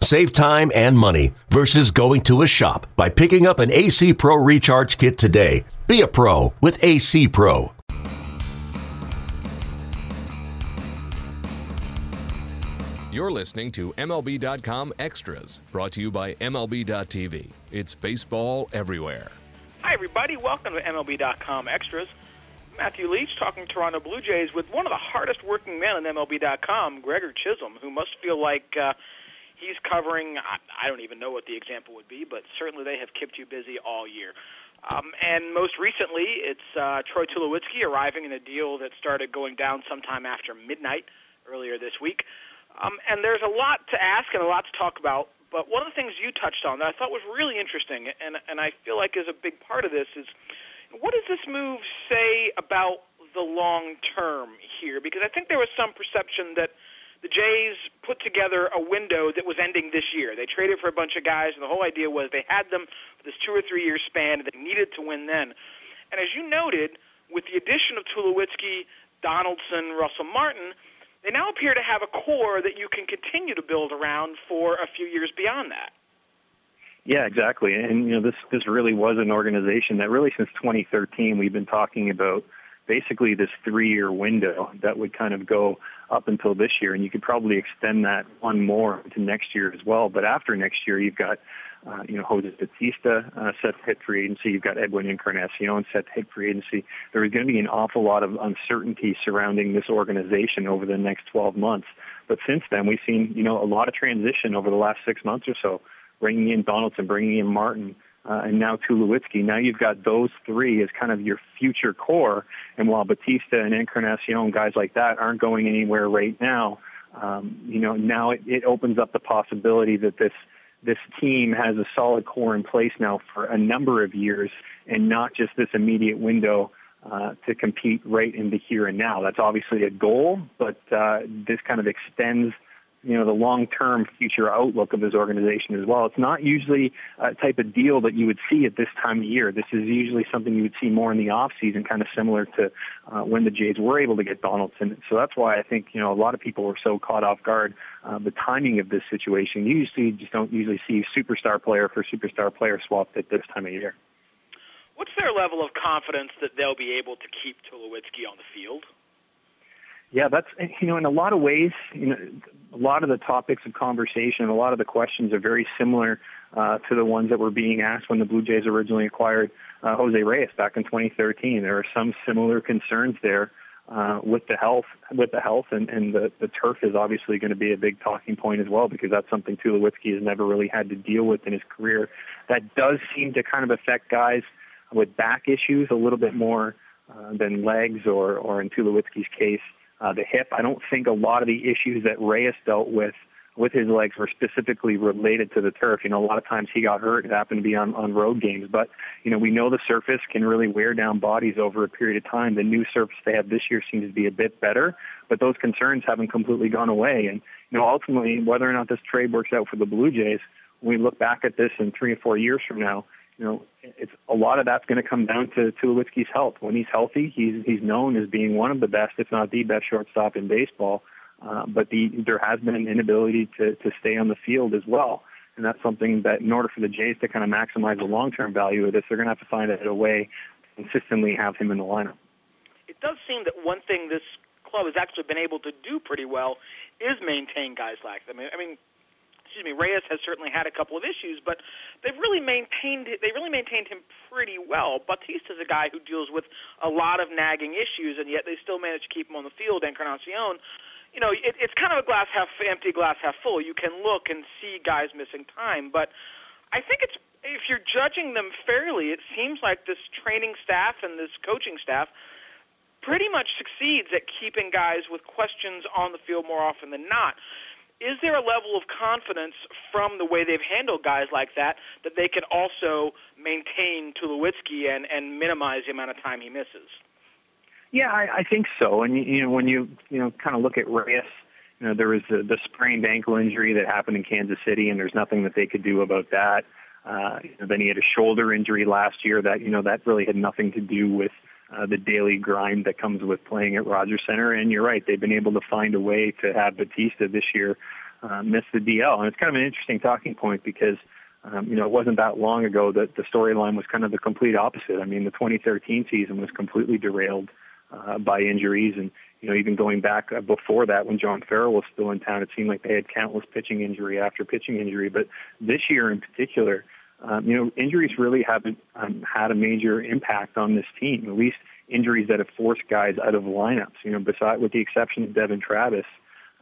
Save time and money versus going to a shop by picking up an AC Pro Recharge Kit today. Be a pro with AC Pro. You're listening to MLB.com Extras, brought to you by MLB.tv. It's baseball everywhere. Hi, everybody. Welcome to MLB.com Extras. Matthew Leach talking Toronto Blue Jays with one of the hardest working men on MLB.com, Gregor Chisholm, who must feel like uh, he's covering, I, I don't even know what the example would be, but certainly they have kept you busy all year. Um, and most recently, it's uh, Troy Tulowitzki arriving in a deal that started going down sometime after midnight earlier this week. Um, and there's a lot to ask and a lot to talk about. But one of the things you touched on that I thought was really interesting, and and I feel like is a big part of this is what does this move say about the long term here? Because I think there was some perception that the Jays put together a window that was ending this year. They traded for a bunch of guys, and the whole idea was they had them for this two or three year span, and they needed to win then. And as you noted, with the addition of Tulowitzki, Donaldson, Russell Martin, they now appear to have a core that you can continue to build around for a few years beyond that. Yeah, exactly. And you know, this this really was an organization that really since 2013 we've been talking about basically this three-year window that would kind of go up until this year, and you could probably extend that one more to next year as well. But after next year, you've got uh, you know Jose Bautista uh, set to hit free agency. You've got Edwin Encarnacion set to hit free agency. There is going to be an awful lot of uncertainty surrounding this organization over the next 12 months. But since then, we've seen you know a lot of transition over the last six months or so, bringing in Donaldson, bringing in Martin uh, and now Tulowitzki. Now you've got those three as kind of your future core. And while Bautista and Encarnacion, guys like that, aren't going anywhere right now, um, you know, now it, it opens up the possibility that this this team has a solid core in place now for a number of years, and not just this immediate window. Uh, to compete right in the here and now. That's obviously a goal, but uh, this kind of extends you know the long-term future outlook of this organization as well. It's not usually a type of deal that you would see at this time of year. This is usually something you would see more in the off season, kind of similar to uh, when the Jays were able to get Donaldson. So that's why I think you know a lot of people were so caught off guard. Uh, the timing of this situation. You usually just don't usually see superstar player for superstar player swapped at this time of year. What's their level of confidence that they'll be able to keep Tulowitzki on the field? Yeah, that's you know in a lot of ways, you know, a lot of the topics of conversation, a lot of the questions are very similar uh, to the ones that were being asked when the Blue Jays originally acquired uh, Jose Reyes back in 2013. There are some similar concerns there uh, with the health, with the health, and, and the, the turf is obviously going to be a big talking point as well because that's something Tulowitzki has never really had to deal with in his career. That does seem to kind of affect guys with back issues a little bit more uh, than legs, or or in Tulowitzki's case uh, the hip. I don't think a lot of the issues that Reyes dealt with with his legs were specifically related to the turf. You know, a lot of times he got hurt. It happened to be on, on road games. But, you know, we know the surface can really wear down bodies over a period of time. The new surface they have this year seems to be a bit better, but those concerns haven't completely gone away. And, you know, ultimately, whether or not this trade works out for the Blue Jays, when we look back at this in three or four years from now, you know, it's a lot of that's going to come down to Tulowitzki's health. When he's healthy, he's he's known as being one of the best, if not the best, shortstop in baseball. Uh, but the there has been an inability to to stay on the field as well, and that's something that in order for the Jays to kind of maximize the long-term value of this, they're going to have to find a, way to consistently have him in the lineup. It does seem that one thing this club has actually been able to do pretty well is maintain guys like them. I mean i mean, excuse me, Reyes has certainly had a couple of issues, but they've really maintained they really maintained him pretty well. Bautista's a guy who deals with a lot of nagging issues, and yet they still manage to keep him on the field. Encarnacion, you know, it, it's kind of a glass half empty, glass half full. You can look and see guys missing time, but I think it's if you're judging them fairly, it seems like this training staff and this coaching staff pretty much succeeds at keeping guys with questions on the field more often than not is there a level of confidence from the way they've handled guys like that that they can also maintain Tulowitzki and, and minimize the amount of time he misses? Yeah, I, I think so. And you know, when you you know kind of look at Reyes, you know, there was the, the sprained ankle injury that happened in Kansas City, and there's nothing that they could do about that. Uh, you know, then he had a shoulder injury last year that you know that really had nothing to do with uh, the daily grind that comes with playing at Rogers Center. And you're right, they've been able to find a way to have Bautista this year uh, miss the DL, and it's kind of an interesting talking point because. Um, you know, it wasn't that long ago that the storyline was kind of the complete opposite. I mean, the 2013 season was completely derailed uh, by injuries, and you know, even going back uh, before that, when John Farrell was still in town, it seemed like they had countless pitching injury after pitching injury. But this year in particular, um, you know, injuries really haven't um, had a major impact on this team. At least injuries that have forced guys out of lineups. You know, beside with the exception of Devon Travis,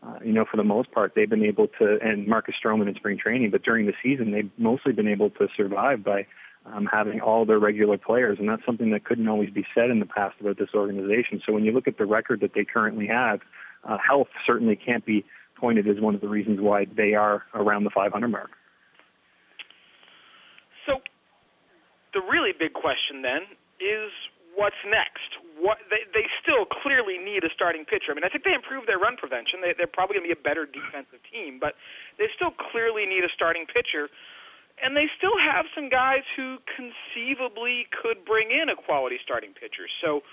uh, you know, for the most part, they've been able to, and Marcus Stroman in spring training, but during the season, they've mostly been able to survive by um, having all their regular players, and that's something that couldn't always be said in the past about this organization. So when you look at the record that they currently have, uh, health certainly can't be pointed as one of the reasons why they are around the 500 mark. So the really big question then is what's next? What they they still clearly need a starting pitcher. I mean, I think they improved their run prevention. They, they're probably going to be a better defensive team, but they still clearly need a starting pitcher. And they still have some guys who conceivably could bring in a quality starting pitcher. So,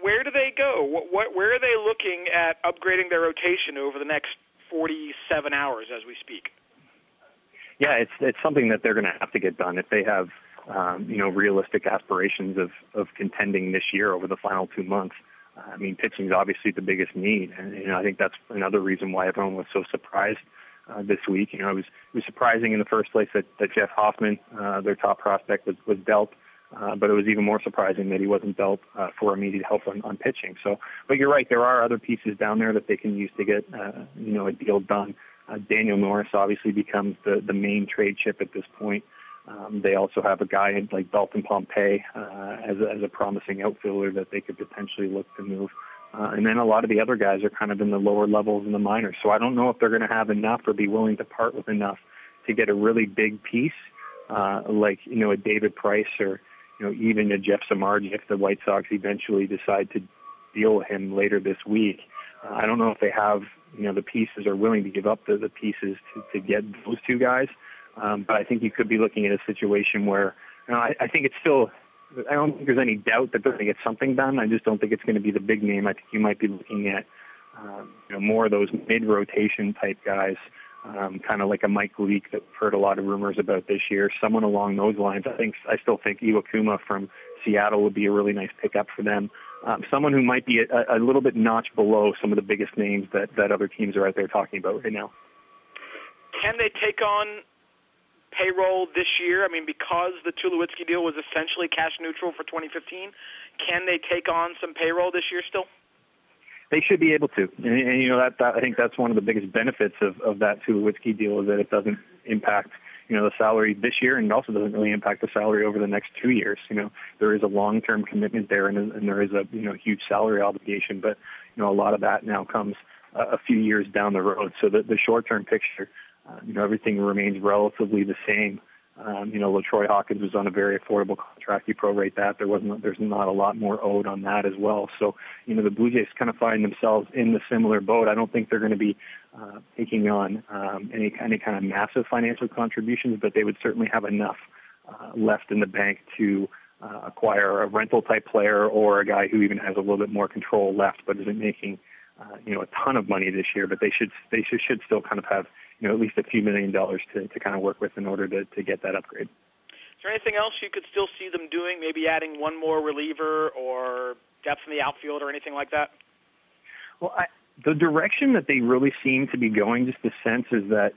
where do they go? What, what where are they looking at upgrading their rotation over the next 47 hours as we speak? Yeah, it's it's something that they're going to have to get done if they have um, you know, realistic aspirations of, of contending this year over the final two months. Uh, I mean, pitching is obviously the biggest need, and you know, I think that's another reason why everyone was so surprised uh, this week. You know, it was it was surprising in the first place that, that Jeff Hoffman, uh, their top prospect, was was dealt. Uh, but it was even more surprising that he wasn't dealt uh, for immediate help on, on pitching. So, but you're right, there are other pieces down there that they can use to get, uh, you know, a deal done. Uh, Daniel Norris obviously becomes the the main trade chip at this point. Um, they also have a guy like Dalton Pompey uh, as, a, as a promising outfielder that they could potentially look to move. Uh, and then a lot of the other guys are kind of in the lower levels in the minors. So I don't know if they're going to have enough or be willing to part with enough to get a really big piece, uh, like you know a David Price or you know even a Jeff Samardzija if the White Sox eventually decide to deal with him later this week. Uh, I don't know if they have you know the pieces or willing to give up the, the pieces to, to get those two guys. Um, but I think you could be looking at a situation where you know, I, I think it's still. I don't think there's any doubt that they're going to get something done. I just don't think it's going to be the big name. I think you might be looking at um, you know more of those mid-rotation type guys, um, kind of like a Mike Leake that we've heard a lot of rumors about this year. Someone along those lines. I think I still think Iwakuma from Seattle would be a really nice pickup for them. Um, someone who might be a, a little bit notch below some of the biggest names that that other teams are out there talking about right now. Can they take on payroll this year? I mean, because the Tulowitzki deal was essentially cash neutral for 2015, can they take on some payroll this year still? They should be able to, and, and you know that, that I think that's one of the biggest benefits of of that Tulowitzki deal is that it doesn't impact you know the salary this year, and it also doesn't really impact the salary over the next two years. You know there is a long term commitment there, and, and there is a you know huge salary obligation, but you know a lot of that now comes a, a few years down the road. So the the short term picture uh, you know, everything remains relatively the same. Um, you know, LaTroy Hawkins was on a very affordable contract. You prorate that. There wasn't, there's not a lot more owed on that as well. So, you know, the Blue Jays kind of find themselves in the similar boat. I don't think they're going to be uh, taking on um, any, any kind of massive financial contributions, but they would certainly have enough uh, left in the bank to uh, acquire a rental type player or a guy who even has a little bit more control left, but isn't making, uh, you know, a ton of money this year. But they should, they should, should still kind of have you know at least a few million dollars to, to kind of work with in order to, to get that upgrade. Is there anything else you could still see them doing? Maybe adding one more reliever or depth in the outfield or anything like that? Well, I, the direction that they really seem to be going, just the sense is that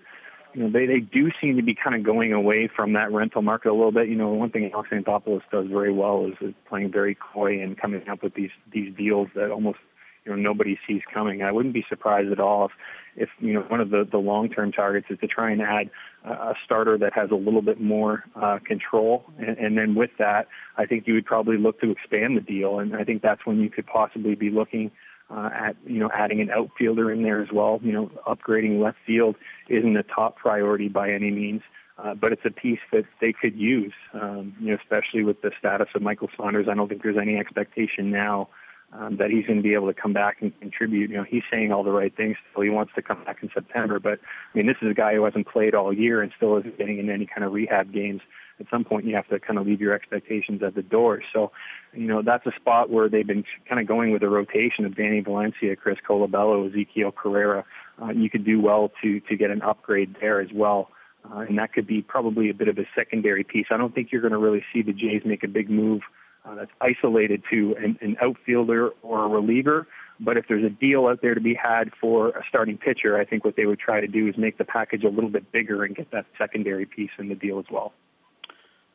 you know they they do seem to be kind of going away from that rental market a little bit. You know, one thing Alex Anthopoulos does very well is, is playing very coy and coming up with these these deals that almost you know nobody sees coming. I wouldn't be surprised at all if if you know one of the the long term targets is to try and add a starter that has a little bit more uh, control, and, and then with that, I think you would probably look to expand the deal, and I think that's when you could possibly be looking. Uh, at you know adding an outfielder in there as well. You know, upgrading left field isn't a top priority by any means, uh, but it's a piece that they could use. Um, you know, especially with the status of Michael Saunders, I don't think there's any expectation now um, that he's going to be able to come back and contribute. You know, he's saying all the right things. So he wants to come back in September, but I mean, this is a guy who hasn't played all year and still isn't getting in any kind of rehab games. At some point, you have to kind of leave your expectations at the door. So, you know, that's a spot where they've been kind of going with a rotation of Danny Valencia, Chris Colabello, Ezekiel Carrera. Uh, you could do well to to get an upgrade there as well. Uh, and that could be probably a bit of a secondary piece. I don't think you're going to really see the Jays make a big move uh, Uh, that's isolated to an, an outfielder or a reliever. But if there's a deal out there to be had for a starting pitcher, I think what they would try to do is make the package a little bit bigger and get that secondary piece in the deal as well.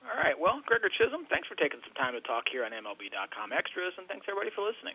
All right. Well, Gregor Chisholm, thanks for taking some time to talk here on MLB.com Extras, and thanks everybody for listening.